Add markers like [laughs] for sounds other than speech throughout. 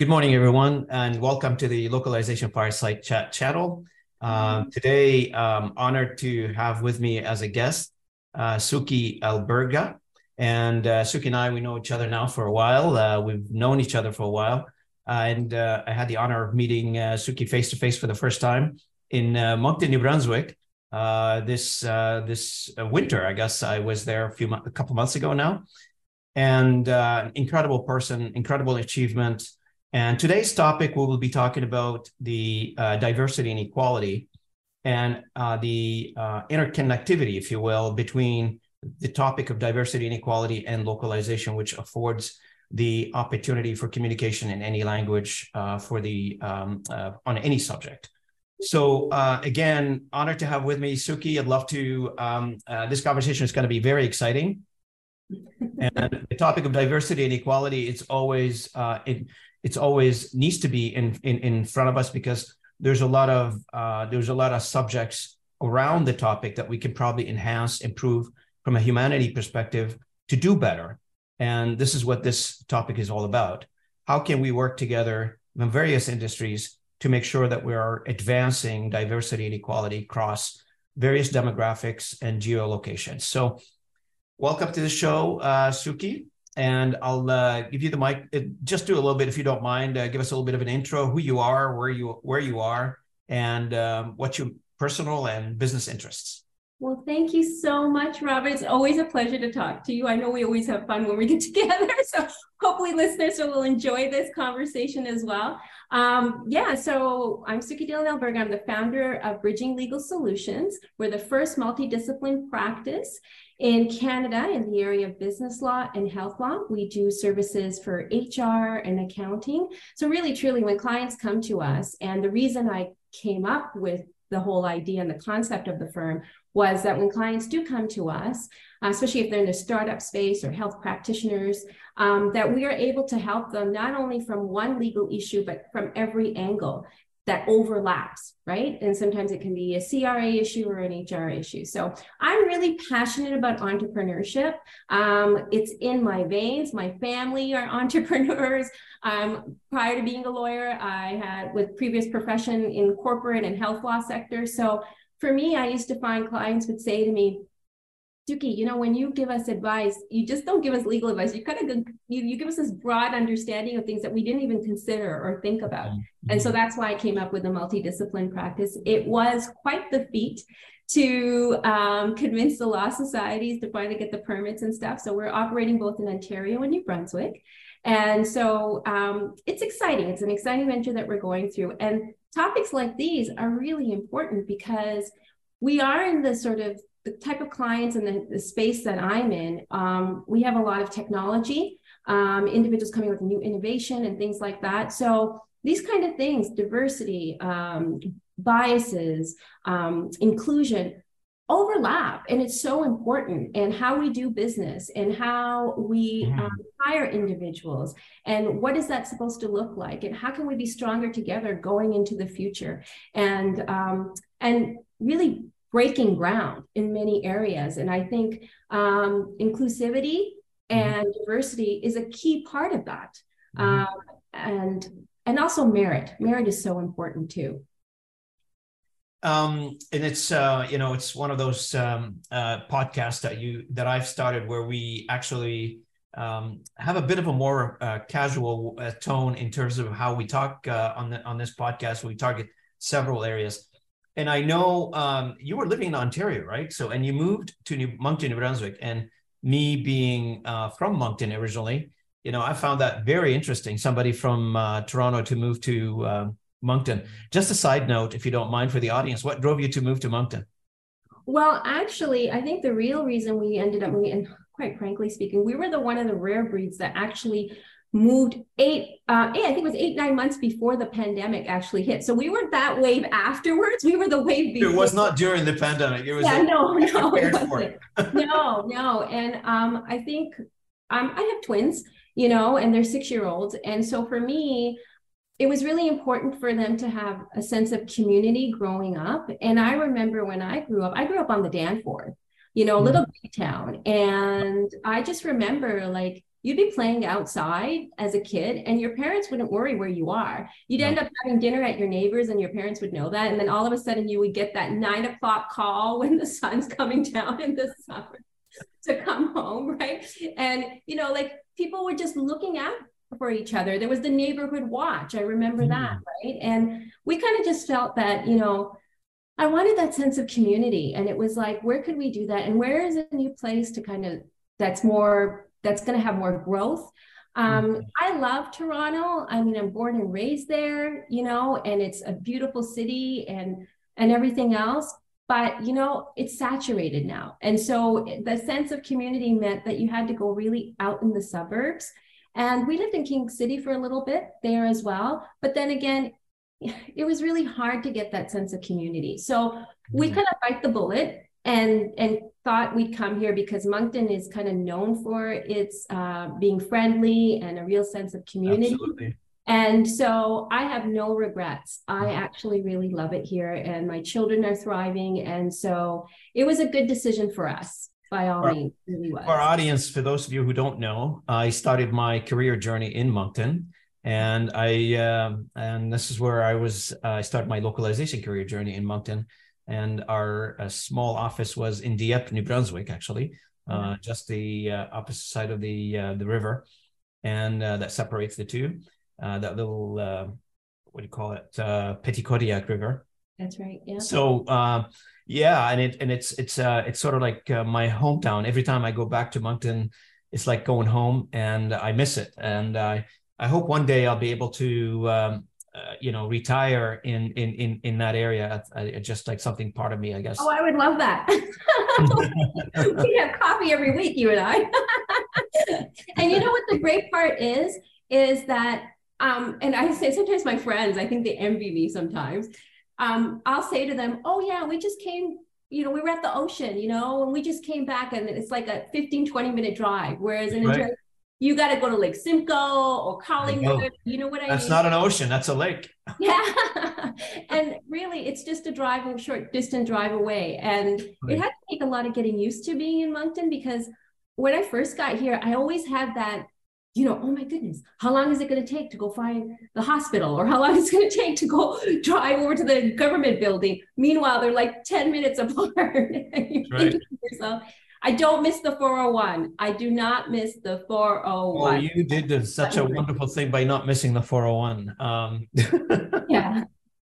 Good morning, everyone, and welcome to the Localization Fireside Chat channel. Uh, today, I'm honored to have with me as a guest uh, Sukhi Alberga. And uh, Sukhi and I, we know each other now for a while. Uh, we've known each other for a while. and uh, I had the honor of meeting uh, Sukhi face to face for the first time in Moncton, New Brunswick. this this winter, I guess I was there a few a couple months ago now, and an incredible person, incredible achievement, and today's topic, we will be talking about the uh, diversity and equality and uh, the uh, interconnectivity, if you will, between the topic of diversity and equality and localization, which affords the opportunity for communication in any language uh, for the um, uh, on any subject. So uh, again, honored to have with me Sukhi. I'd love to. Um, this conversation is going to be very exciting [laughs] and the topic of diversity and equality it's always uh, it, it's always needs to be in, in, in front of us because there's a lot of uh, there's a lot of subjects around the topic that we can probably enhance, improve from a humanity perspective to do better. And this is what this topic is all about. How can we work together in various industries to make sure that we are advancing diversity and equality across various demographics and geolocations? So, welcome to the show, uh, Sukhi and I'll uh, give you the mic. Uh, just do a little bit, if you don't mind. Uh, give us a little bit of an intro, who you are, where you where you are, and um, what's your personal and business interests. Well, thank you so much, Robert. It's always a pleasure to talk to you. I know we always have fun when we get [laughs] together, so hopefully listeners will enjoy this conversation as well. Um, yeah, so I'm Sukhi Dillon-Alberga. I'm the founder of Bridging Legal Solutions. We're the first multidiscipline practice in Canada, in the area of business law and health law, we do services for HR and accounting. So, really, truly, when clients come to us, and the reason I came up with the whole idea and the concept of the firm was that when clients do come to us, uh, especially if they're in the startup space or health practitioners, um, that we are able to help them not only from one legal issue, but from every angle that overlaps, right? And sometimes it can be a CRA issue or an HR issue. So I'm really passionate about entrepreneurship. Um, it's in my veins. My family are [laughs] entrepreneurs. Um, prior to being a lawyer, I had with previous profession in corporate and health law sector. So for me, I used to find clients would say to me, Sukhi, you know, when you give us advice, you just don't give us legal advice. You kind of you, you give us this broad understanding of things that we didn't even consider or think about. Mm-hmm. And so that's why I came up with a multidiscipline practice. It was quite the feat to um, convince the law societies to finally get the permits and stuff. So we're operating both in Ontario and New Brunswick. And so um, it's exciting. It's an exciting venture that we're going through. And topics like these are really important because we are in the sort of the type of clients and the, the space that I'm in, um, we have a lot of technology, um, individuals coming with new innovation and things like that. So these kind of things, diversity, um, biases, um, inclusion, overlap and it's so important and how we do business and how we mm-hmm. um, hire individuals and what is that supposed to look like and how can we be stronger together going into the future and um, and really breaking ground in many areas. And I think um, inclusivity mm-hmm. and diversity is a key part of that. Um, and and also merit. Merit is so important too. Um, and it's uh, you know it's one of those um, uh, podcasts that you that I've started where we actually um, have a bit of a more uh, casual uh, tone in terms of how we talk uh, on the on this podcast. We target several areas and I know um, you were living in Ontario, right? So, and you moved to New Moncton, New Brunswick. And me being uh, from Moncton originally, you know, I found that very interesting. Somebody from Toronto to move to uh, Moncton. Just a side note, if you don't mind, for the audience, what drove you to move to Moncton? Well, actually, I think the real reason we ended up moving, and quite frankly speaking, we were the one of the rare breeds that actually moved eight, uh, eight, I think it was eight, nine months before the pandemic actually hit. So we weren't that wave afterwards. We were the wave before. It was not during the pandemic. It was yeah, no, [laughs] no, [laughs] no, no. And um, I think um, I have twins, you know, and they're six year olds. And so for me, it was really important for them to have a sense of community growing up. And I remember when I grew up, I grew up on the Danforth, you know, a little mm-hmm. big town. And I just remember like you'd be playing outside as a kid and your parents wouldn't worry where you are. You'd end up having dinner at your neighbors and your parents would know that. And then all of a sudden you would get that nine o'clock call [laughs] when the sun's coming down in the summer to come home, right? And, you know, like people were just looking out for each other. There was the neighborhood watch. I remember mm. that, right? And we kind of just felt that, you know, I wanted that sense of community. And it was like, where could we do that? And where is a new place to kind of that's more that's going to have more growth. Um, mm-hmm. I love Toronto. I mean, I'm born and raised there, you know, and it's a beautiful city and and everything else. But you know, it's saturated now, and so the sense of community meant that you had to go really out in the suburbs. And we lived in King City for a little bit there as well. But then again, [laughs] it was really hard to get that sense of community. So we mm-hmm. kind of bite the bullet and and thought we'd come here because Moncton is kind of known for its uh, being friendly and a real sense of community. Absolutely. And so I have no regrets. I mm-hmm. actually really love it here, and my children are thriving. And so it was a good decision for us. By all means, really was. Our audience, for those of you who don't know, I started my career journey in Moncton, and I uh, and this is where I was. Uh, I started my localization career journey in Moncton and our uh, small office was in Dieppe, New Brunswick, actually, uh, just the uh, opposite side of the uh, the river, and uh, that separates the two. Uh, that little what do you call it, Petitcodiac River. That's right. Yeah. So yeah, and it and it's it's uh it's sort of like my hometown. Every time I go back to Moncton, it's like going home, and I miss it. And I I hope one day I'll be able to. Um, uh, you know retire in in in in that area I, just like something part of me i guess oh i would love that [laughs] we have coffee every week you and i [laughs] and you know what the great part is is that um and i say sometimes my friends i think they envy me sometimes um i'll say to them oh yeah we just came you know we were at the ocean you know and we just came back and it's like a 15 20 minute drive whereas in right you got to go to Lake Simcoe or Collingwood. You know what I that's mean? That's not an ocean, that's a lake. [laughs] [laughs] Yeah. and really, it's just a drive, a short distance drive away. And right. it had to take a lot of getting used to being in Moncton because when I first got here, I always had that, you know, oh my goodness, how long is it going to take to go find the hospital? Or how long is it going [laughs] to take to go drive over to the government building? Meanwhile, they're like 10 minutes [laughs] apart. [laughs] right. yourself, I don't miss the 401. I do not miss the 401. Oh, you did such a wonderful thing by not missing the 401. Um. yeah.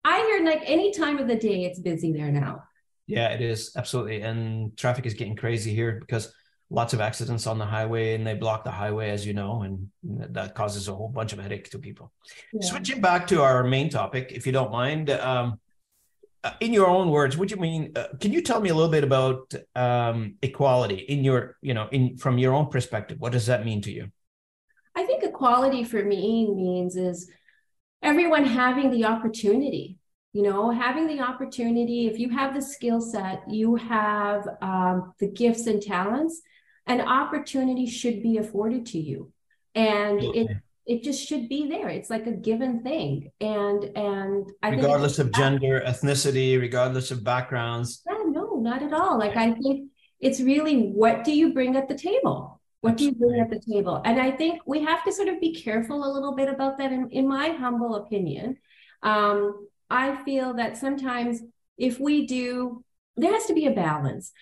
I hear like any time of the day, it's busy there now. Yeah, it is. Absolutely. And traffic is getting crazy here because lots of accidents on the highway and they block the highway, as you know, and that causes a whole bunch of headache to people. Yeah. Switching back to our main topic, if you don't mind. Um, uh, in your own words, what do you mean? Uh, can you tell me a little bit about um, equality in your, you know, in from your own perspective? What does that mean to you? I think equality for me means is everyone having the opportunity. You know, having the opportunity. If you have the skill set, you have um, the gifts and talents. An opportunity should be afforded to you, and okay. it it just should be there. It's like a given thing. And and I think regardless of gender ethnicity regardless of backgrounds. Yeah no not at all. Like i think it's really what do you bring at the table? What do you bring at the table? And i think we have to sort of be careful a little bit about that. In, in my humble opinion um, i feel that sometimes if we do there has to be a balance.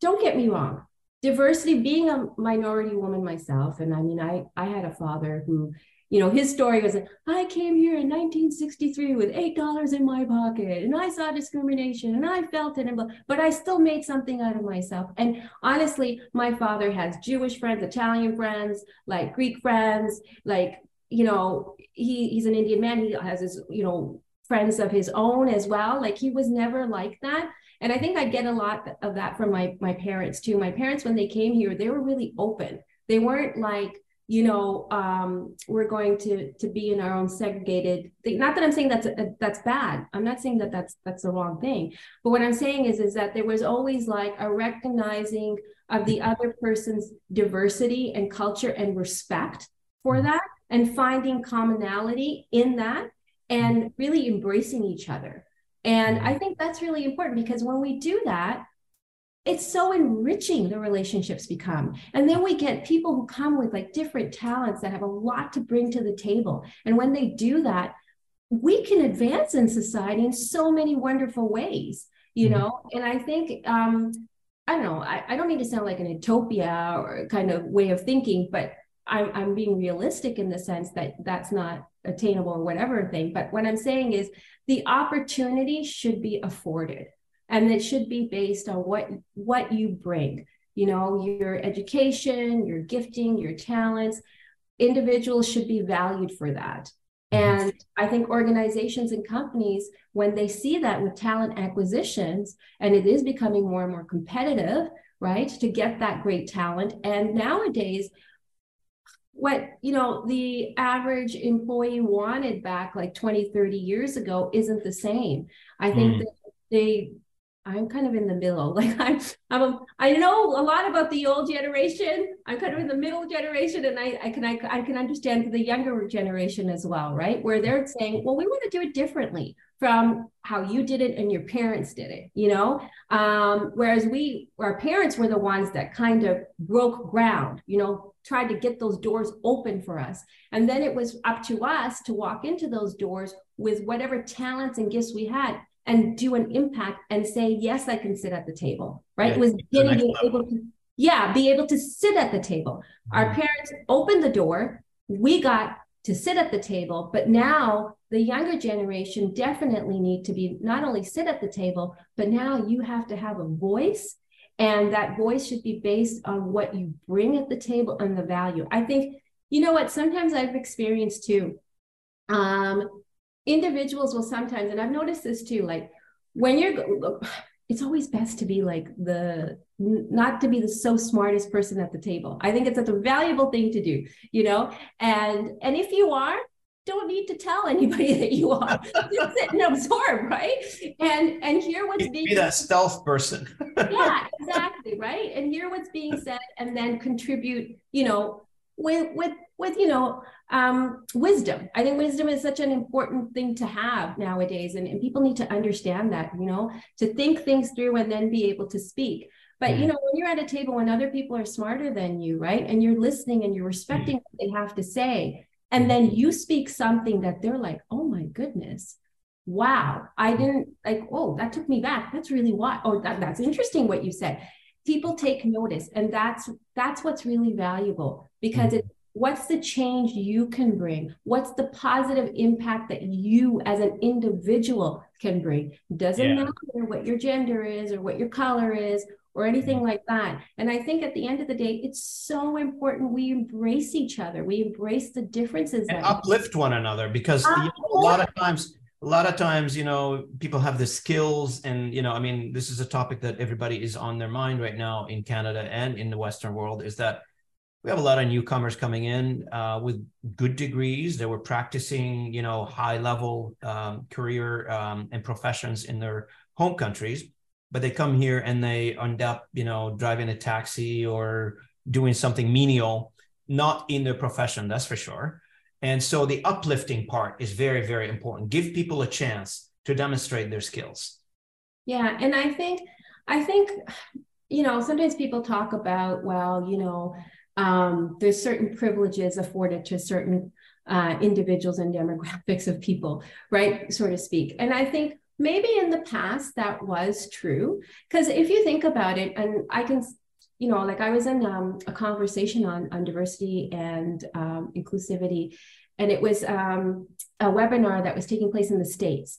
Don't get me wrong diversity being a minority woman myself and i mean i i had a father who you know his story was i came here in 1963 with eight dollars in my pocket and i saw discrimination and i felt it and but i still made something out of myself. And honestly my father has jewish friends italian friends like greek friends like you know he he's an indian man he has his you know friends of his own as well. Like he was never like that and i think i get a lot of that from my my parents too my parents when they came here they were really open they weren't like you know um, we're going to to be in our own segregated thing. not that i'm saying that's a, that's bad i'm not saying that that's that's the wrong thing but what i'm saying is is that there was always like a recognizing of the other person's diversity and culture and respect for mm-hmm. that and finding commonality in that and really embracing each other and I think that's really important because when we do that, it's so enriching the relationships become. And then we get people who come with like different talents that have a lot to bring to the table. And when they do that we can advance in society in so many wonderful ways you mm-hmm. know? And i think um i don't know I, I don't mean to sound like an utopia or kind of way of thinking but I'm, I'm being realistic in the sense that that's not attainable or whatever thing but what i'm saying is the opportunity should be afforded and it should be based on what what you bring you know your education your gifting your talents. Individuals should be valued for that. Mm-hmm. and i think organizations and companies when they see that with talent acquisitions and it is becoming more and more competitive right to get that great talent. And nowadays what you know the average employee wanted back like 20 30 years ago isn't the same i think mm. that they I'm kind of in the middle. [laughs] Like I'm, I'm, a, I know a lot about the old generation. I'm kind of in the middle generation, and I, I can, I, I can understand the younger generation as well, right? Where they're saying, well, we want to do it differently from how you did it and your parents did it, you know. Um, whereas we, our parents were the ones that kind of broke ground, you know, tried to get those doors open for us, and then it was up to us to walk into those doors with whatever talents and gifts we had and do an impact and say, yes, I can sit at the table, right? Yeah, it was getting being able to, yeah, be able to sit at the table. Mm-hmm. Our parents opened the door. We got to sit at the table, but now the younger generation definitely need to be not only sit at the table, but now you have to have a voice and that voice should be based on what you bring at the table and the value. I think, you know what, sometimes I've experienced too. Um, individuals will sometimes, and I've noticed this too, like when you're, it's always best to be like the, not to be the so smartest person at the table. I think it's a valuable thing to do, you know? And, and if you are, don't need to tell [laughs] anybody that you are. Just sit and absorb, right? And and hear what's being be that stealth person. [laughs] yeah, [laughs] exactly, right. And hear what's being said, and then contribute. You know, with with with you know um, wisdom i think wisdom is such an important thing to have nowadays and, and people need to understand that you know to think things through and then be able to speak but mm-hmm. you know when you're at a table when other people are smarter than you right and you're listening and you're respecting mm-hmm. what they have to say and then mm-hmm. you speak something that they're like oh my goodness wow i mm-hmm. didn't like oh that took me back that's really what oh that, that's interesting what you said people take notice and that's that's what's really valuable because mm-hmm. it's what's the change you can bring? What's the positive impact that you as an individual can bring? Doesn't yeah. matter what your gender is or what your color is or anything mm-hmm. like that. And i think at the end of the day it's so important we embrace each other. We embrace the differences and uplift one another because you know, a lot of times a lot of times you know people have the skills and you know i mean this is a topic that everybody is on their mind right now in canada and in the western world is that we have a lot of newcomers coming in uh, with good degrees that were practicing, you know, high level um, career um, and professions in their home countries, but they come here and they end up, you know, driving a taxi or doing something menial, not in their profession, that's for sure. And so the uplifting part is very, very important. Give people a chance to demonstrate their skills. Yeah, and I think, I think, you know, sometimes people talk about, well, you know, um, there's certain privileges afforded to certain uh, individuals and demographics of people, right, so to speak. And I think maybe in the past that was true, because if you think about it, and I can, you know, like I was in um, a conversation on on diversity and um, inclusivity, and it was um, a webinar that was taking place in the states,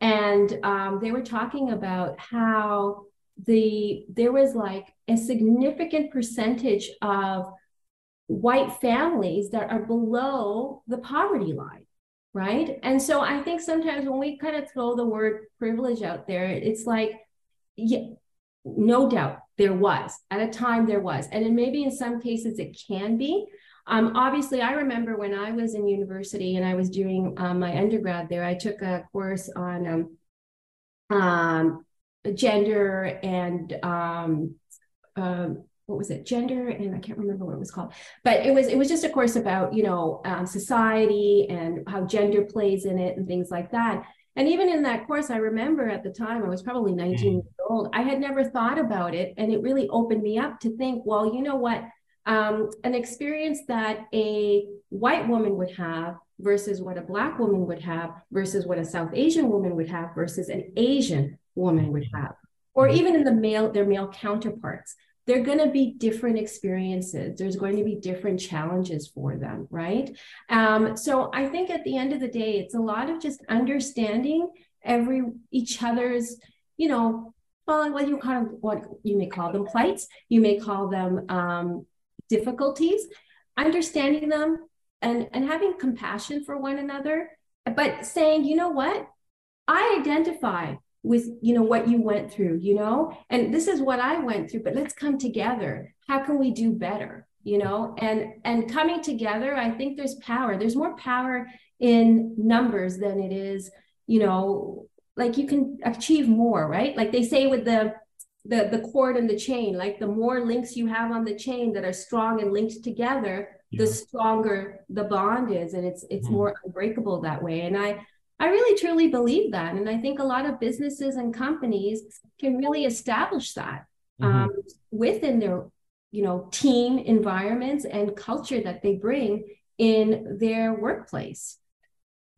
and um, they were talking about how the there was like a significant percentage of white families that are below the poverty line right? And so i think sometimes when we kind of throw the word privilege out there it's like yeah no doubt there was at a time there was and maybe in some cases it can be. Um, obviously i remember when i was in university and i was doing um, my undergrad there i took a course on um, um, gender and um, uh, what was it gender and i can't remember what it was called but it was it was just a course about you know um, society and how gender plays in it and things like that And even in that course, I remember at the time, I was probably 19 mm. years old. I had never thought about it. And it really opened me up to think, well, you know what? Um, an experience that a white woman would have versus what a black woman would have versus what a South Asian woman would have versus an Asian woman would have, or mm-hmm. even in the male, their male counterparts they're going to be different experiences. There's going to be different challenges for them, right? Um, so I think at the end of the day, it's a lot of just understanding every each other's, you know, well, what you kind of what you may call them plights, you may call them um, difficulties, understanding them and and having compassion for one another, but saying, you know what, I identify with you know what you went through you know? And this is what i went through but let's come together. How can we do better you know? And and coming together i think there's power. There's more power in numbers than it is you know like you can achieve more right? Like they say with the the the cord and the chain like the more links you have on the chain that are strong and linked together yeah. the stronger the bond is and it's it's mm-hmm. more unbreakable that way. And i I really truly believe that. And I think a lot of businesses and companies can really establish that mm-hmm. um, within their, you know, team environments and culture that they bring in their workplace.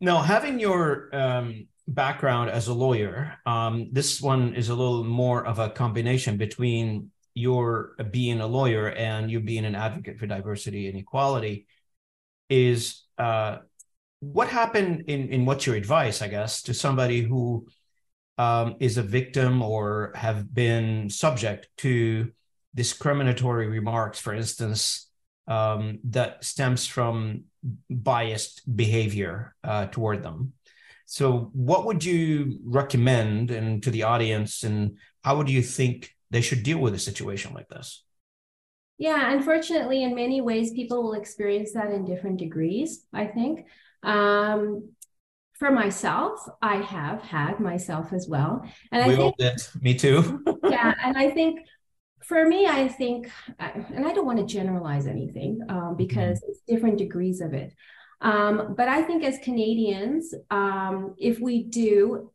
Now, having your um, background as a lawyer, um, this one is a little more of a combination between your being a lawyer and you being an advocate for diversity and equality. Is uh, what happened in in what's your advice i guess to somebody who um, is a victim or have been subject to discriminatory remarks for instance um, that stems from biased behavior uh, toward them? So what would you recommend and to the audience and how would you think they should deal with a situation like this? Yeah unfortunately in many ways people will experience that in different degrees i think um, for myself, I have had myself as well. And we I think, all did. Me too. [laughs] yeah. And I think for me, I think, and I don't want to generalize anything um, mm-hmm. because mm-hmm. it's different degrees of it. Um, but I think as Canadians, um, if we do,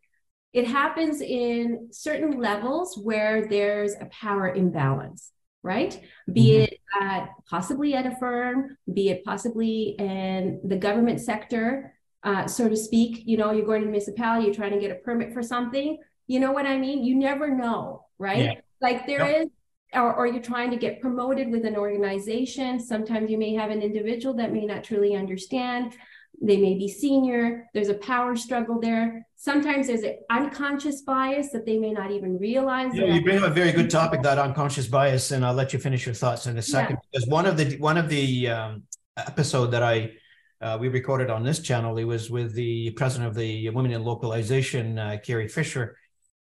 it happens in certain levels where there's a power imbalance right? Be mm-hmm. it at possibly at a firm, be it possibly in the government sector, uh, so to speak. You know, you're going to municipality, you're trying to get a permit for something. You know what I mean? You never know, right? Yeah. Like there yep. is, or, or you're trying to get promoted with an organization. Sometimes you may have an individual that may not truly understand they may be senior, there's a power struggle there. Sometimes there's an unconscious bias that they may not even realize. Yeah, you bring up a very good topic, that unconscious bias, and I'll let you finish your thoughts in a second. Yeah. Because one of the one of the um, episode that I uh, we recorded on this channel, it was with the president of the Women in Localization, uh, Carrie Fisher,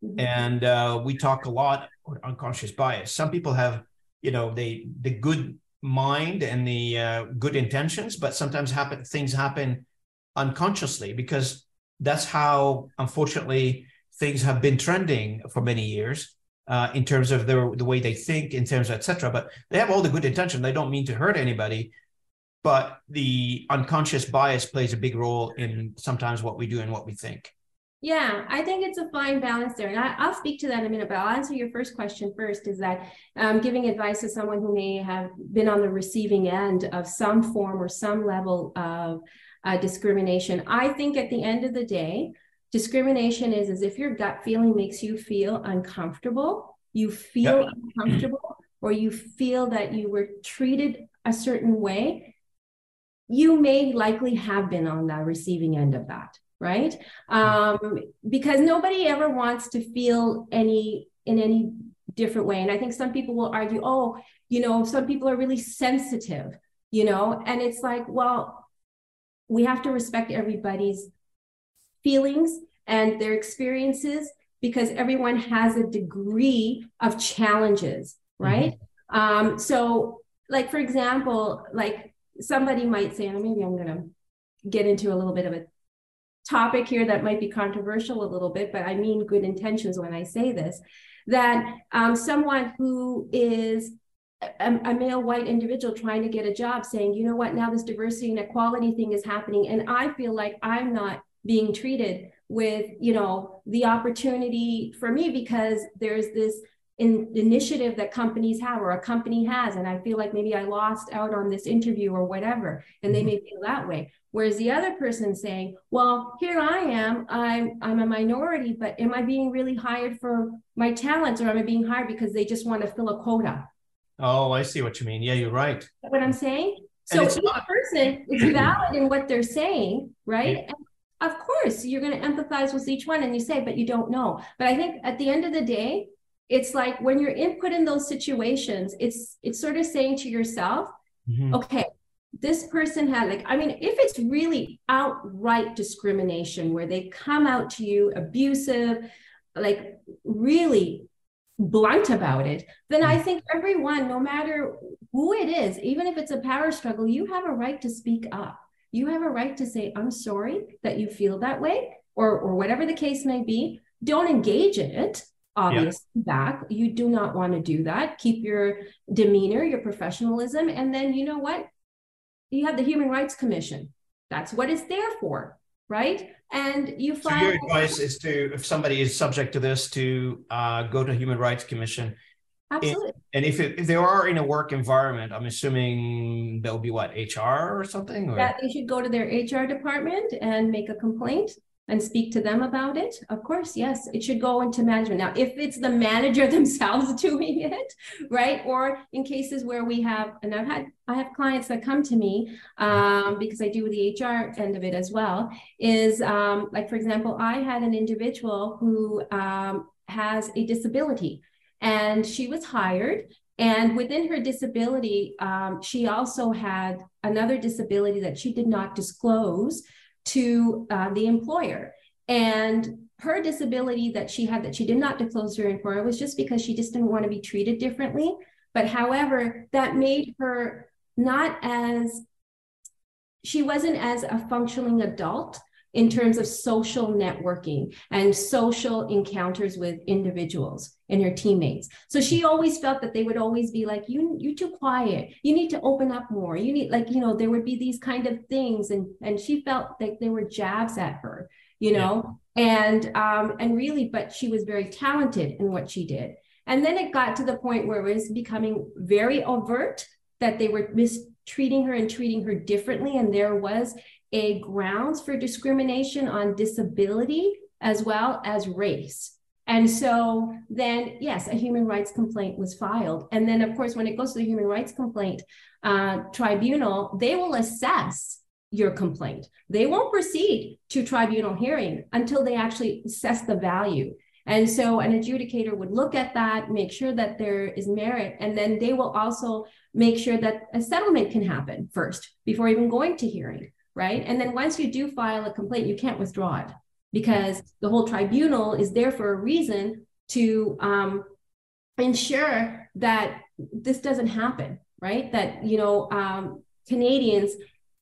mm-hmm. and uh, we talk a lot about unconscious bias. Some people have, you know, they the good mind and the uh, good intentions, but sometimes happen things happen unconsciously because that's how, unfortunately, things have been trending for many years uh, in terms of the the way they think, in terms of etc. But they have all the good intention. They don't mean to hurt anybody, but the unconscious bias plays a big role in sometimes what we do and what we think. Yeah, I think it's a fine balance there. And I, will speak to that in a minute, but I'll answer your first question first is that um, giving advice to someone who may have been on the receiving end of some form or some level of uh, discrimination. I think at the end of the day, discrimination is as if your gut feeling makes you feel uncomfortable, you feel yep. uncomfortable, or you feel that you were treated a certain way, you may likely have been on the receiving end of that right? Um, because nobody ever wants to feel any in any different way. And I think some people will argue, oh, you know, some people are really sensitive, you know, and it's like, well, we have to respect everybody's feelings and their experiences because everyone has a degree of challenges, right? Mm-hmm. Um, so, like for example, like somebody might say, and maybe I'm gonna get into a little bit of a topic here that might be controversial a little bit, but I mean good intentions when I say this, that um, someone who is a, a, male white individual trying to get a job saying, you know what, now this diversity and equality thing is happening, and I feel like I'm not being treated with you know the opportunity for me because there's this in, initiative that companies have or a company has and i feel like maybe i lost out on this interview or whatever and they mm-hmm. may feel that way. Whereas the other person saying well here i am i'm i'm a minority but am i being really hired for my talents or am i being hired because they just want to fill a quota? Oh i see what you mean. Yeah you're right. What i'm saying? So each not- person is [clears throat] valid in what they're saying right? Yeah. of course you're going to empathize with each one and you say but you don't know. But i think at the end of the day it's like when you're input in those situations it's it's sort of saying to yourself mm-hmm. okay this person had like i mean if it's really outright discrimination where they come out to you abusive like really blunt about it then i mm-hmm. think everyone no matter who it is even if it's a power struggle you have a right to speak up you have a right to say i'm sorry that you feel that way or or whatever the case may be don't engage in it obviously yeah. back. You do not want to do that. Keep your demeanor, your professionalism. And then you know what? You have the Human Rights Commission. That's what it's there for, right? And you find so your advice is to if somebody is subject to this to uh, go to Human Rights Commission. Absolutely. and if, it, if they are in a work environment, I'm assuming that would be what HR or something. Or? Yeah, they should go to their HR department and make a complaint and speak to them about it? Of course yes. It should go into management. Now if it's the manager [laughs] themselves doing it right? Or in cases where we have and i've had i have clients that come to me um, because i do the hr end of it as well is um, like for example i had an individual who um, has a disability and she was hired and within her disability um, she also had another disability that she did not disclose to uh, the employer. And her disability that she had that she did not disclose to her employer was just because she just didn't want to be treated differently. But however, that made her not as, she wasn't as a functioning adult in terms of social networking and social encounters with individuals and her teammates. So she always felt that they would always be like, you, you're too quiet. You need to open up more. You need like, you know, there would be these kind of things. And, and she felt like there were jabs at her, you know, yeah. and, um, and really, but she was very talented in what she did. And then it got to the point where it was becoming very overt that they were mistreating her and treating her differently. And there was a grounds for discrimination on disability as well as race. And so then, yes, a human rights complaint was filed. And then, of course, when it goes to the human rights complaint uh, tribunal, they will assess your complaint. They won't proceed to tribunal hearing until they actually assess the value. And so an adjudicator would look at that, make sure that there is merit, and then they will also make sure that a settlement can happen first before even going to hearing right? And then once you do file a complaint, you can't withdraw it because the whole tribunal is there for a reason to um, ensure that this doesn't happen, right? That you know um, Canadians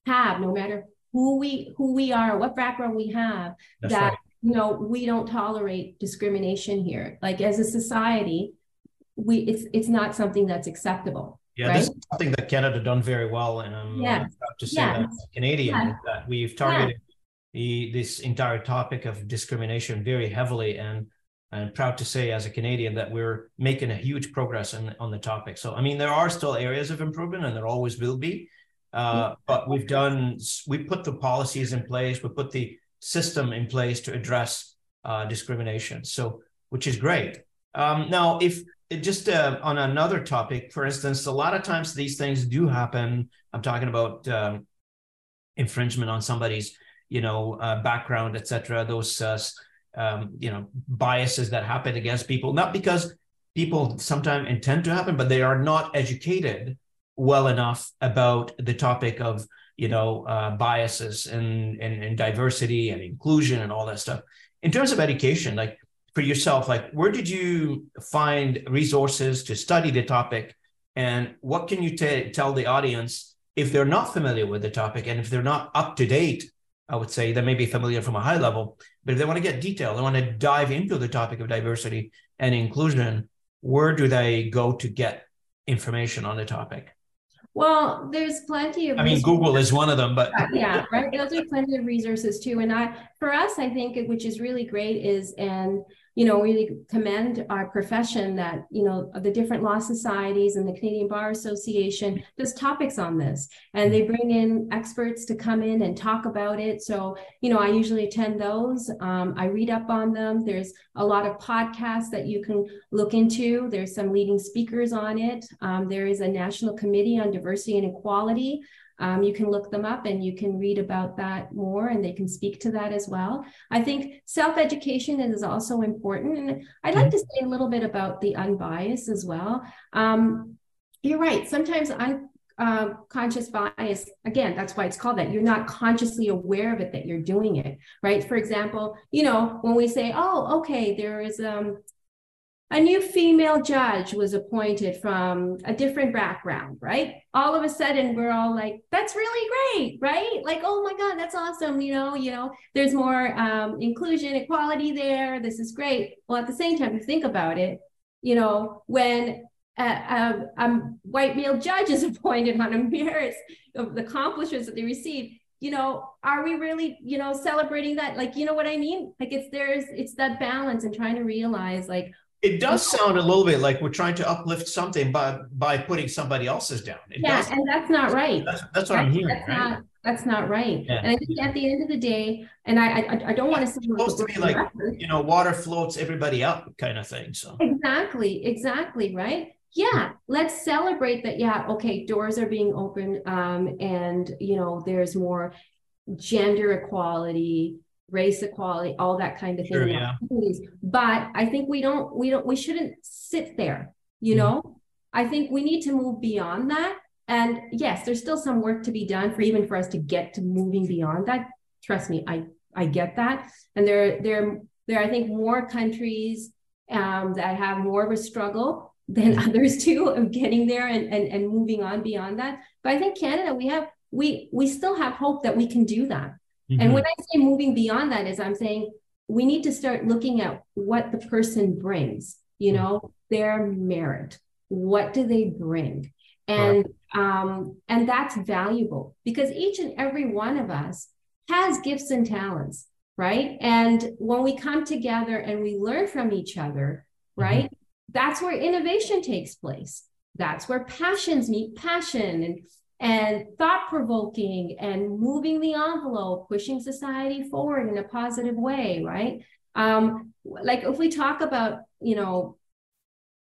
have, no matter who we who we are, what background we have, That's that right. you know we don't tolerate discrimination here. Like as a society, we it's it's not something that's acceptable. Yeah, right? this is something that Canada done very well, and I'm yeah. proud to say yeah. that Canadian yeah. that we've targeted the, this entire topic of discrimination very heavily, and I'm proud to say as a Canadian that we're making a huge progress on, on the topic. So, I mean, there are still areas of improvement, and there always will be. Uh, but we've done, we put the policies in place, we put the system in place to address uh, discrimination. So, which is great. Um, now, if just uh, on another topic, for instance, a lot of times these things do happen. I'm talking about um, infringement on somebody's, you know, uh, background, etc. Those, uh, um, you know, biases that happen against people, not because people sometimes intend to happen, but they are not educated well enough about the topic of, you know, uh, biases and, and and diversity and inclusion and all that stuff. In terms of education, like for yourself like where did you find resources to study the topic and what can you t- tell the audience if they're not familiar with the topic and if they're not up to date i would say they may be familiar from a high level but if they want to get detail they want to dive into the topic of diversity and inclusion where do they go to get information on the topic well, there's plenty of. I mean, Google is one of them, but [laughs] yeah, right. Be plenty of resources too. And I, for us, I think, which is really great, is and you know, really commend our profession that, you know, the different law societies and the Canadian Bar Association does topics on this. And they bring in experts to come in and talk about it. So, you know, I usually attend those. Um, I read up on them. There's a lot of podcasts that you can look into. There's some leading speakers on it. Um, there is a National Committee on Diversity and Equality um, you can look them up and you can read about that more and they can speak to that as well. I think self education is also important. And I'd like to say a little bit about the unbiased as well. Um, you're right. Sometimes I'm uh, conscious bias again that's why it's called that you're not consciously aware of it that you're doing it right for example you know when we say oh okay there is um a new female judge was appointed from a different background, right? All of a sudden, we're all like, "That's really great, right?" Like, "Oh my God, that's awesome!" You know, you know, there's more um, inclusion, equality there. This is great. Well, at the same time, you think about it, you know, when a, a, a white male judge is [laughs] appointed on a merits of the accomplishments that they receive, you know, are we really, you know, celebrating that? Like, you know what I mean? Like, it's there's it's that balance and trying to realize, like, it does sound a little bit like we're trying to uplift something by by putting somebody else's down. It yeah, does. and that's not right. That's, that's what that's, I'm hearing. That's right? not that's not right. Yeah. And I think at the end of the day, and I I, I don't want to say supposed to be like you know water floats everybody up kind of thing. So exactly, exactly right. Yeah, let's celebrate that. Yeah, okay, doors are being opened, um, and you know there's more gender equality race equality, all that kind of Sure, thing. yeah. But I think we don't, we don't, we shouldn't sit there, you Mhm. know? I think we need to move beyond that. And yes, there's still some work to be done for even for us to get to moving beyond that. Trust me, I I get that. And there there there are, I think more countries um, that have more of a struggle [laughs] than others too of getting there and, and and moving on beyond that. But I think Canada, we have we we still have hope that we can do that. And Mhm. when I say moving beyond that, is I'm saying we need to start looking at what the person brings, you know, their merit. What do they bring? And um, and that's valuable because each and every one of us has gifts and talents, right? And when we come together and we learn from each other, right? That's where innovation takes place. That's where passions meet passion and and thought provoking and moving the envelope, pushing society forward in a positive way, right? Um, like if we talk about, you know,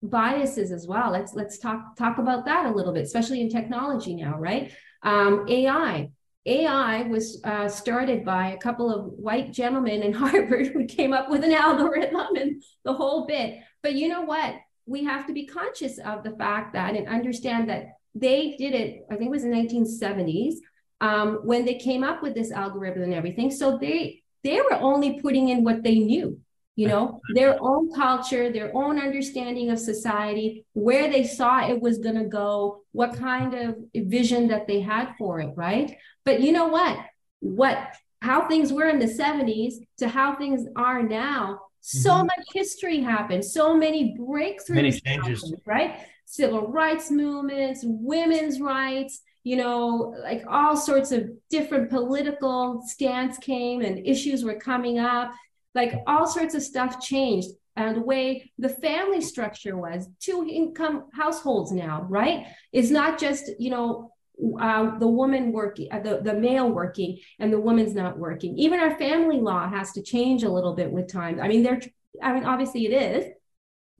biases as well, let's let's talk talk about that a little bit, especially in technology now, right? Um, AI. AI was uh, started by a couple of white gentlemen in [laughs] Harvard who came up with an algorithm and the whole bit. But you know what? We have to be conscious of the fact that and understand that they did it, I think it was in the 1970s, um, when they came up with this algorithm and everything. So they they were only putting in what they knew, you know, [laughs] their own culture, their own understanding of society, where they saw it was going to go, what kind of vision that they had for it, right? But you know what? What how things were in the 70s to how things are now, so Mhm. much history happened, so many breakthroughs, Many changes. happened, right? Civil rights movements, women's rights, you know, like all sorts of different political stance came and issues were coming up, like all sorts of stuff changed. And the way the family structure was, two income households now, right? It's not just, you know, uh, the woman working, uh, the, the male working, and the woman's not working. Even our family law has to change a little bit with time. I mean, they're, I mean, obviously it is,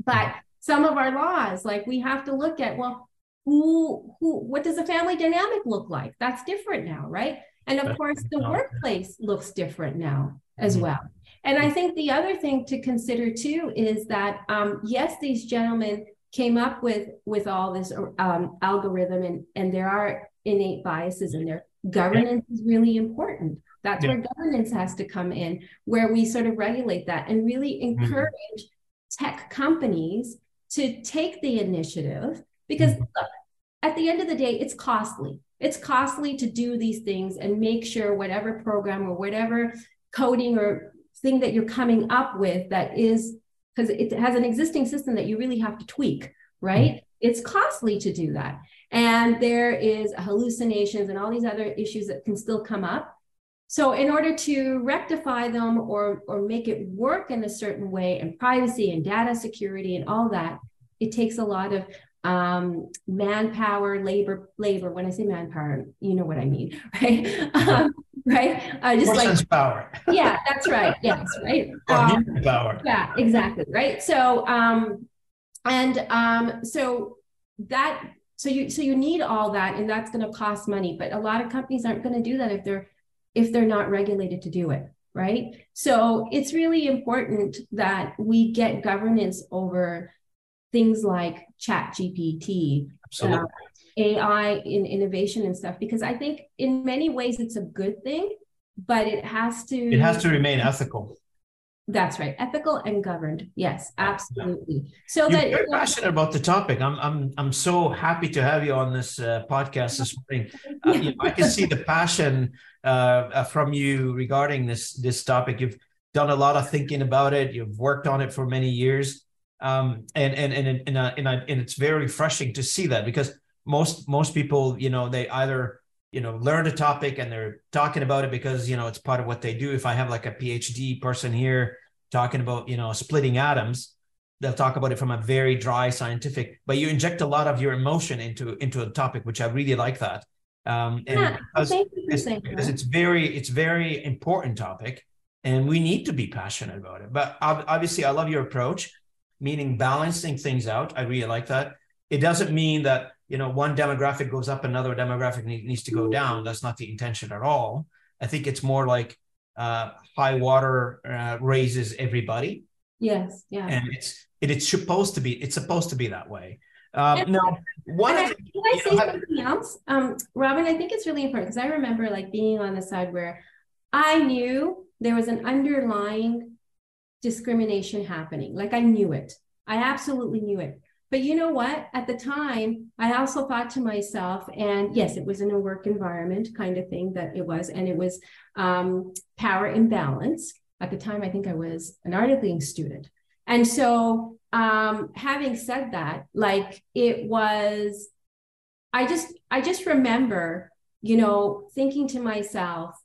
but some of our laws, like we have to look at, well, who, who, what does a family dynamic look like? That's different now, right? And of course, the workplace looks different now as Mhm. well. And I think the other thing to consider too is that um, yes, these gentlemen came up with with all this um, algorithm, and and there are innate biases in there. Governance is really important. That's Yeah. where governance has to come in, where we sort of regulate that and really encourage tech companies to take the initiative because Mhm. look, at the end of the day, it's costly. It's costly to do these things and make sure whatever program or whatever coding or thing that you're coming up with that is because it has an existing system that you really have to tweak, right? It's costly to do that. And there is hallucinations and all these other issues that can still come up. So in order to rectify them or or make it work in a certain way and privacy and data security and all that it takes a lot of um, manpower, labor, labor. When I say manpower, you know what I mean, [laughs] right? Um, right? Uh, just like power. yeah, that's right. Yes, right. [laughs] Um, power. Yeah, exactly. Right. So, um, and um, so that so you so you need all that, and that's going to cost money. But a lot of companies aren't going to do that if they're if they're not regulated to do it right? So it's really important that we get governance over things like chat gpt uh, ai in innovation and stuff because i think in many ways it's a good thing but it has to it has to remain ethical that's right. Ethical and governed. Yes absolutely. So You're that very passionate about the topic. I'm i'm i'm so happy to have you on this uh, podcast this morning. Uh, you know, i can see the passion uh, uh, from you regarding this this topic. You've done a lot of thinking about it. You've worked on it for many years. Um, and and and and, uh, and, and it's very refreshing to see that because most most people you know they either you know learn a topic and they're talking about it because you know it's part of what they do if i have like a phd person here talking about you know splitting atoms they'll talk about it from a very dry scientific but you inject a lot of your emotion into into a topic which i really like that um and yeah, because, it's, because it's very it's very important topic and we need to be passionate about it but obviously i love your approach meaning balancing things out. I really like that. It doesn't mean that you know one demographic goes up, another demographic needs to go down. That's not the intention at all. I think it's more like uh, high water uh, raises everybody. Yes, yeah. And it's it, it's supposed to be it's supposed to be that way. Um, now, one I, can I say know, something else, um, Robin? I think it's really important because I remember like being on the side where I knew there was an underlying discrimination happening. Like I knew it. I absolutely knew it. But you know what? At the time, I also thought to myself, and yes, it was in a work environment kind of thing that it was, and it was um, power imbalance. At the time, I think I was an art articling student. And so, um, having said that, like it was, I just, I just remember, you know, thinking to myself,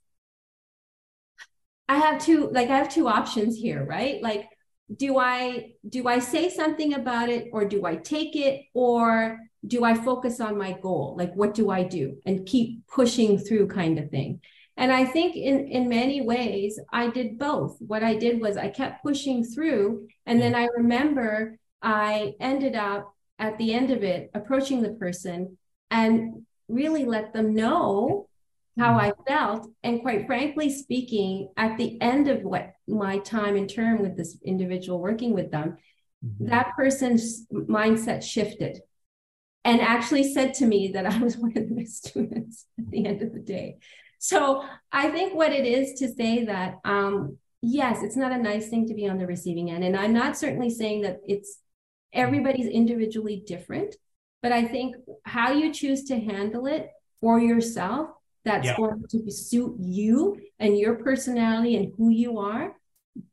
I have two like I have two options here, right? Like do I do I say something about it or do I take it or do I focus on my goal? Like what do I do and keep pushing through kind of thing. And I think in in many ways I did both. What I did was I kept pushing through and then I remember I ended up at the end of it approaching the person and really let them know how I felt. And quite frankly speaking, at the end of what my time in term with this individual working with them, mm-hmm. that person's mindset shifted and actually said to me that I was [laughs] one of the best students at the end of the day. So I think what it is to say that, um, yes, it's not a nice thing to be on the receiving end. And I'm not certainly saying that it's everybody's individually different, but I think how you choose to handle it for yourself that's yeah. going to suit you and your personality and who you are,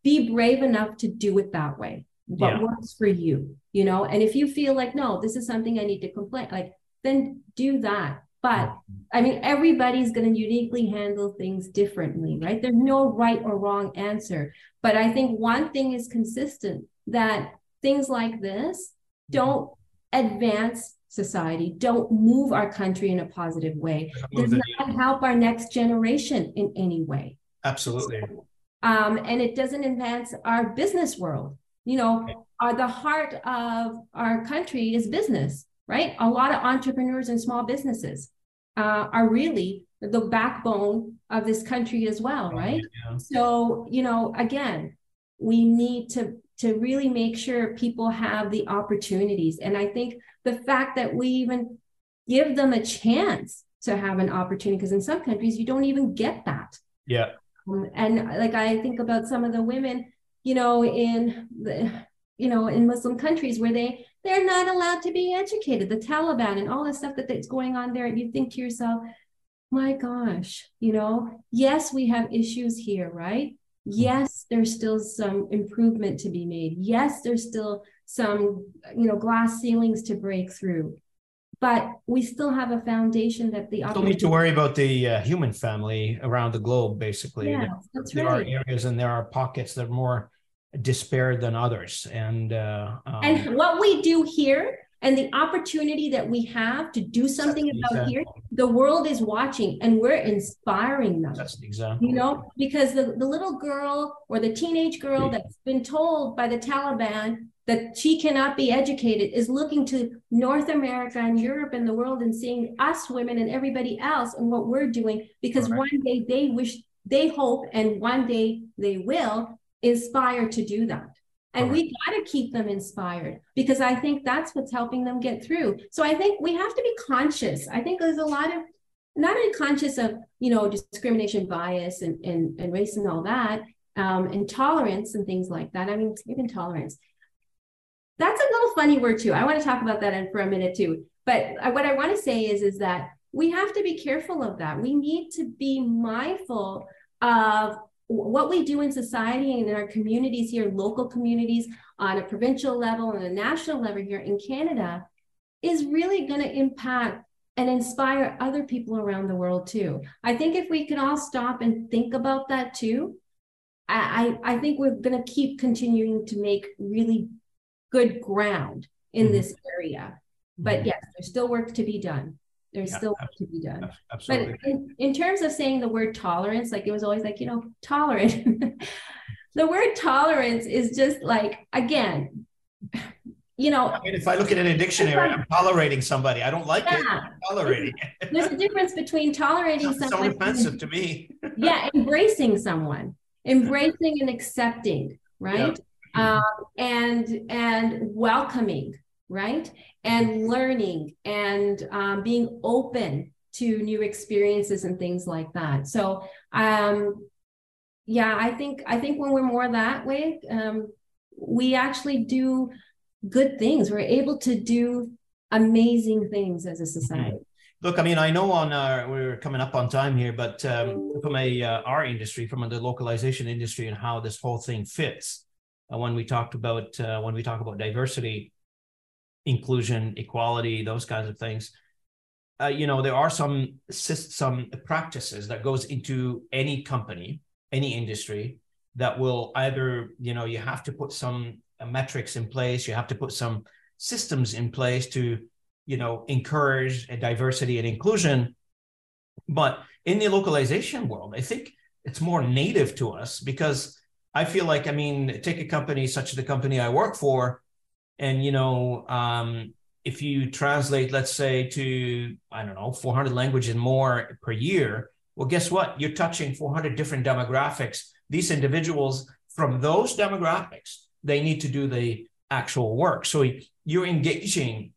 be brave enough to do it that way. What yeah. works for you, you know? And if you feel like, no, this is something I need to complain, like, then do that. But mm-hmm. I mean, everybody's going to uniquely handle things differently, right? There's no right or wrong answer. But I think one thing is consistent that things like this mm-hmm. don't advance society, don't move our country in a positive way, does not help our next generation in any way. Absolutely. So, um, and it doesn't advance our business world. You know, are the heart of our country is business, right? A lot of entrepreneurs and small businesses uh, are really the backbone of this country as well, right? Yeah. So, you know, again, we need to to really make sure people have the opportunities. And I think the fact that we even give them a chance to have an opportunity, because in some countries you don't even get that. Yeah. Um, and like I think about some of the women, you know, in the, you know, in Muslim countries where they they're not allowed to be educated, the Taliban and all the stuff that, that's going on there. And you think to yourself, my gosh, you know, yes, we have issues here, right? Yes, there's still some improvement to be made. Yes, there's still some, you know, glass ceilings to break through. but we still have a foundation that the Don't need to worry about the uh, human family around the globe. Basically, Yeah, there, that's there right. are areas and there are pockets that are more despair than others, and uh, um, And what we do here and the opportunity that we have to do something about here, the world is watching and we're inspiring them. that's an example. You know, because the, the little girl or the teenage girl that's been told by the Taliban that she cannot be educated is looking to North America and Europe and the world and seeing us women and everybody else and what we're doing because Correct. one day they wish, they hope, and one day they will inspire to do that. And we got to keep them inspired because I think that's what's helping them get through. So I think we have to be conscious. I think there's a lot of not only conscious of you know discrimination bias and and, and race and all that um, and tolerance and things like that. I mean even tolerance. That's a little funny word too. I want to talk about that in, for a minute too. But what i want to say is is that we have to be careful of that. We need to be mindful of what we do in society and in our communities here local communities on a provincial level and a national level here in canada is really going to impact and inspire other people around the world too. I think if we can all stop and think about that too, I, I think we're going to keep continuing to make really good ground in Mhm. this area. But Mhm. yes, there's still work to be done. There's Yeah, still work to be done. Ab- But in, in terms of saying the word tolerance, like it was always like, you know, tolerant. [laughs] the word tolerance is just like, again, you know, I mean, if I look at it in a dictionary, I'm tolerating somebody. I don't like it. I'm tolerating it. [laughs] there's a difference between tolerating someone offensive to me. [laughs] yeah embracing someone embracing and accepting right um, and and welcoming right and learning and um, being open to new experiences and things like that. So um yeah i think i think when we're more that way um we actually do good things. We're able to do amazing things as a society. Look, I mean, I know on our, we're coming up on time here, but um, from a uh, our industry, from the localization industry, and how this whole thing fits. Uh, when we talked about uh, when we talk about diversity, inclusion, equality, those kinds of things, uh, you know, there are some some practices that goes into any company, any industry that will either, you know, you have to put some uh, metrics in place, you have to put some systems in place to you know encourage diversity and inclusion. But in the localization world i think it's more native to us because i feel like i mean take a company such as the company i work for and you know um, if you translate let's say to i don't know 400 languages more per year well guess what you're touching 400 different demographics these individuals from those demographics they need to do the actual work so you're engaging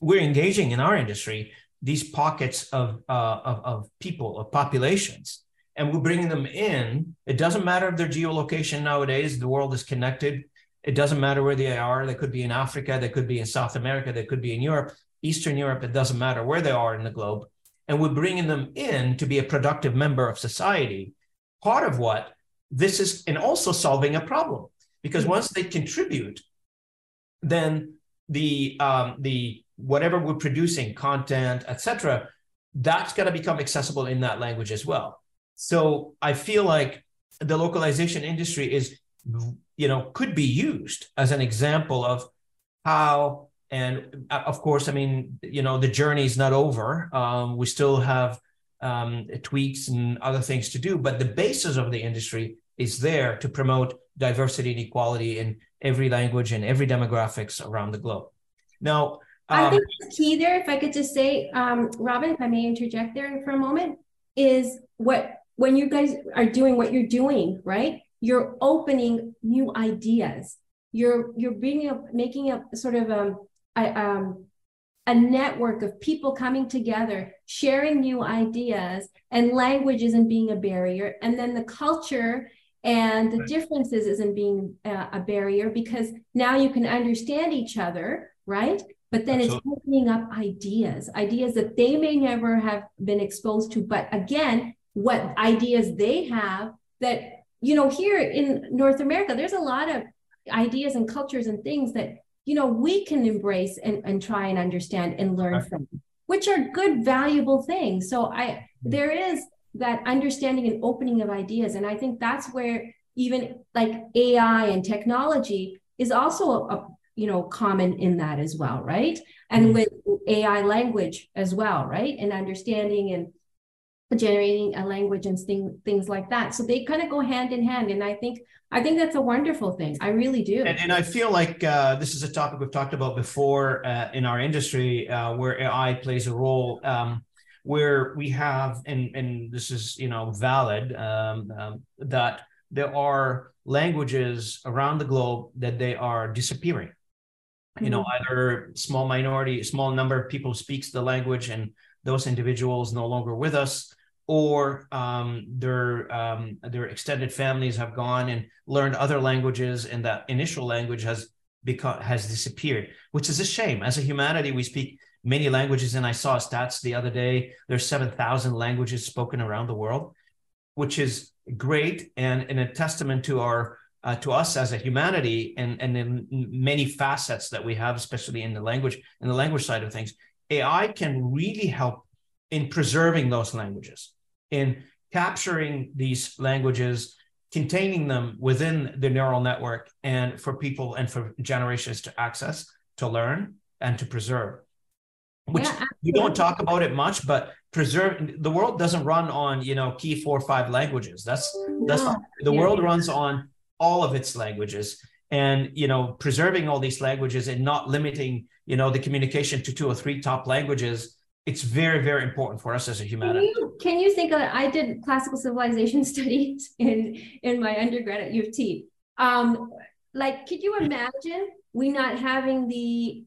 we're engaging in our industry these pockets of, uh, of, of people, of populations, and we're bringing them in. It doesn't matter if their geolocation nowadays, the world is connected. It doesn't matter where they are. They could be in Africa, they could be in South America, they could be in Europe, Eastern Europe. It doesn't matter where they are in the globe. And we're bringing them in to be a productive member of society. Part of what this is, and also solving a problem, because once they contribute, then the um, the whatever we're producing, content, etc., that's going to become accessible in that language as well. So I feel like the localization industry is, you know, could be used as an example of how, and uh, of course, I mean, you know, the journey is not over. Um, we still have um, tweaks and other things to do, but the basis of the industry is there to promote diversity and equality in every language and every demographics around the globe. Now, I um, think the key there, if I could just say, um, Robin, if I may interject there for a moment, is what when you guys are doing what you're doing, right? You're opening new ideas. You're you're bringing up, making up sort of um, a, um, a network of people coming together, sharing new ideas, and language isn't being a barrier, and then the culture and the differences isn't being uh, a barrier because now you can understand each other, right? but then Absolutely. it's opening up ideas ideas that they may never have been exposed to but again what ideas they have that you know here in north america there's a lot of ideas and cultures and things that you know, we can embrace and, and try and understand and learn right. from, which are good, valuable things. So I mm-hmm. there is that understanding and opening of ideas. And I think that's where even like AI and technology is also a, a you know common in that as well, right? And mm-hmm. with AI language as well, right? And understanding and generating a language and thing, things like that. So they kind of go hand in hand. And I think I think that's a wonderful thing. I really do. And, and I feel like uh, this is a topic we've talked about before uh, in our industry, uh, where AI plays a role. Um, where we have, and and this is you know valid, um, um, that there are languages around the globe that they are disappearing. Mm-hmm. You know, mm-hmm. either small minority, small number of people speaks the language, and those individuals no longer with us, or um, their um, their extended families have gone and learned other languages, and that initial language has become has disappeared, which is a shame. As a humanity, we speak many languages, and I saw stats the other day. There's seven thousand languages spoken around the world, which is great and, and a testament to our uh, to us as a humanity and and in many facets that we have, especially in the language in the language side of things. AI can really help in preserving those languages in capturing these languages, containing them within the neural network, and for people and for generations to access, to learn, and to preserve. Which yeah, you don't talk about it much, but preserve the world doesn't run on you know key four or five languages. That's that's the yeah. world runs on all of its languages and you know preserving all these languages and not limiting you know the communication to two or three top languages it's very very important for us as a humanity. can you, can you think of i did classical civilization [laughs] studies in in my undergrad at u of t. Um like could you imagine we not having the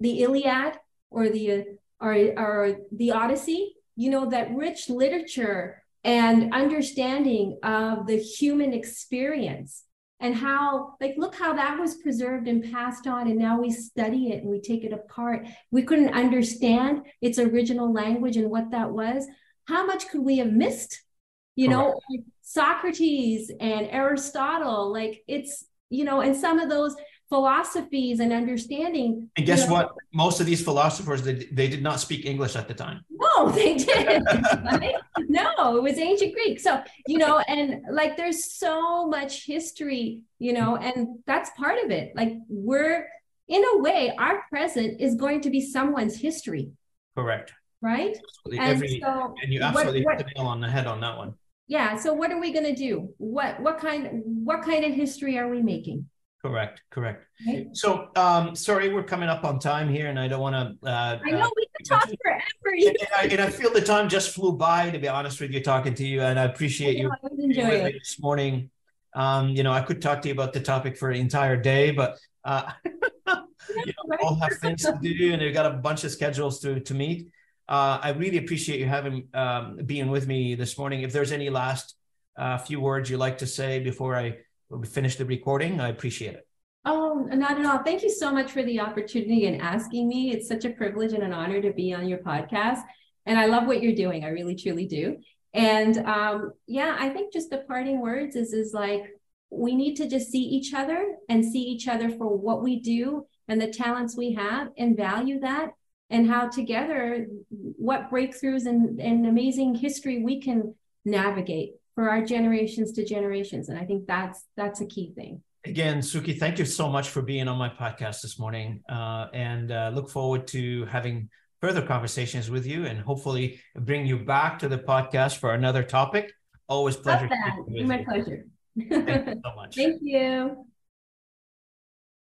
the iliad or the or, or the odyssey? You know that rich literature and understanding of the human experience and how like look how that was preserved and passed on and now we study it and we take it apart. We couldn't understand its original language and what that was. How much could we have missed? You know socrates and aristotle like it's you know and some of those philosophies and understanding. And guess you know, what? Most of these philosophers, they, they did not speak English at the time. No, [laughs] they didn't. right? No, it was ancient Greek. So, you know, and like there's so much history, you know, and that's part of it. Like we're, in a way, our present is going to be someone's history. Correct. Right. Absolutely. And, Every, so and you absolutely what, what, hit the nail on the head on that one. Yeah. So what are we going to do? What what kind what kind of history are we making? Correct, correct. Right. So, um, sorry, we're coming up on time here, and I don't want to. Uh, I know we could talk forever. [laughs] And, I, and I feel the time just flew by. To be honest with you, talking to you, and I appreciate I know, you I this morning. Um, you know, I could talk to you about the topic for an entire day, but uh, [laughs] you know, all have things to do, and we've got a bunch of schedules to to meet. Uh, I really appreciate you having um, being with me this morning. If there's any last uh, few words you'd like to say before I we finish the recording. I appreciate it. Oh, not at all. Thank you so much for the opportunity and asking me. It's such a privilege and an honor to be on your podcast. And I love what you're doing. I really, truly do. And um, yeah, I think just the parting words is is like we need to just see each other and see each other for what we do and the talents we have and value that and how together what breakthroughs and, and amazing history we can navigate for our generations to generations. And I think that's that's a key thing. Again, Sukhi, thank you so much for being on my podcast this morning, uh, and uh, look forward to having further conversations with you, and hopefully bring you back to the podcast for another topic. Always pleasure. My you. pleasure. Thank you so [laughs] much. Thank you.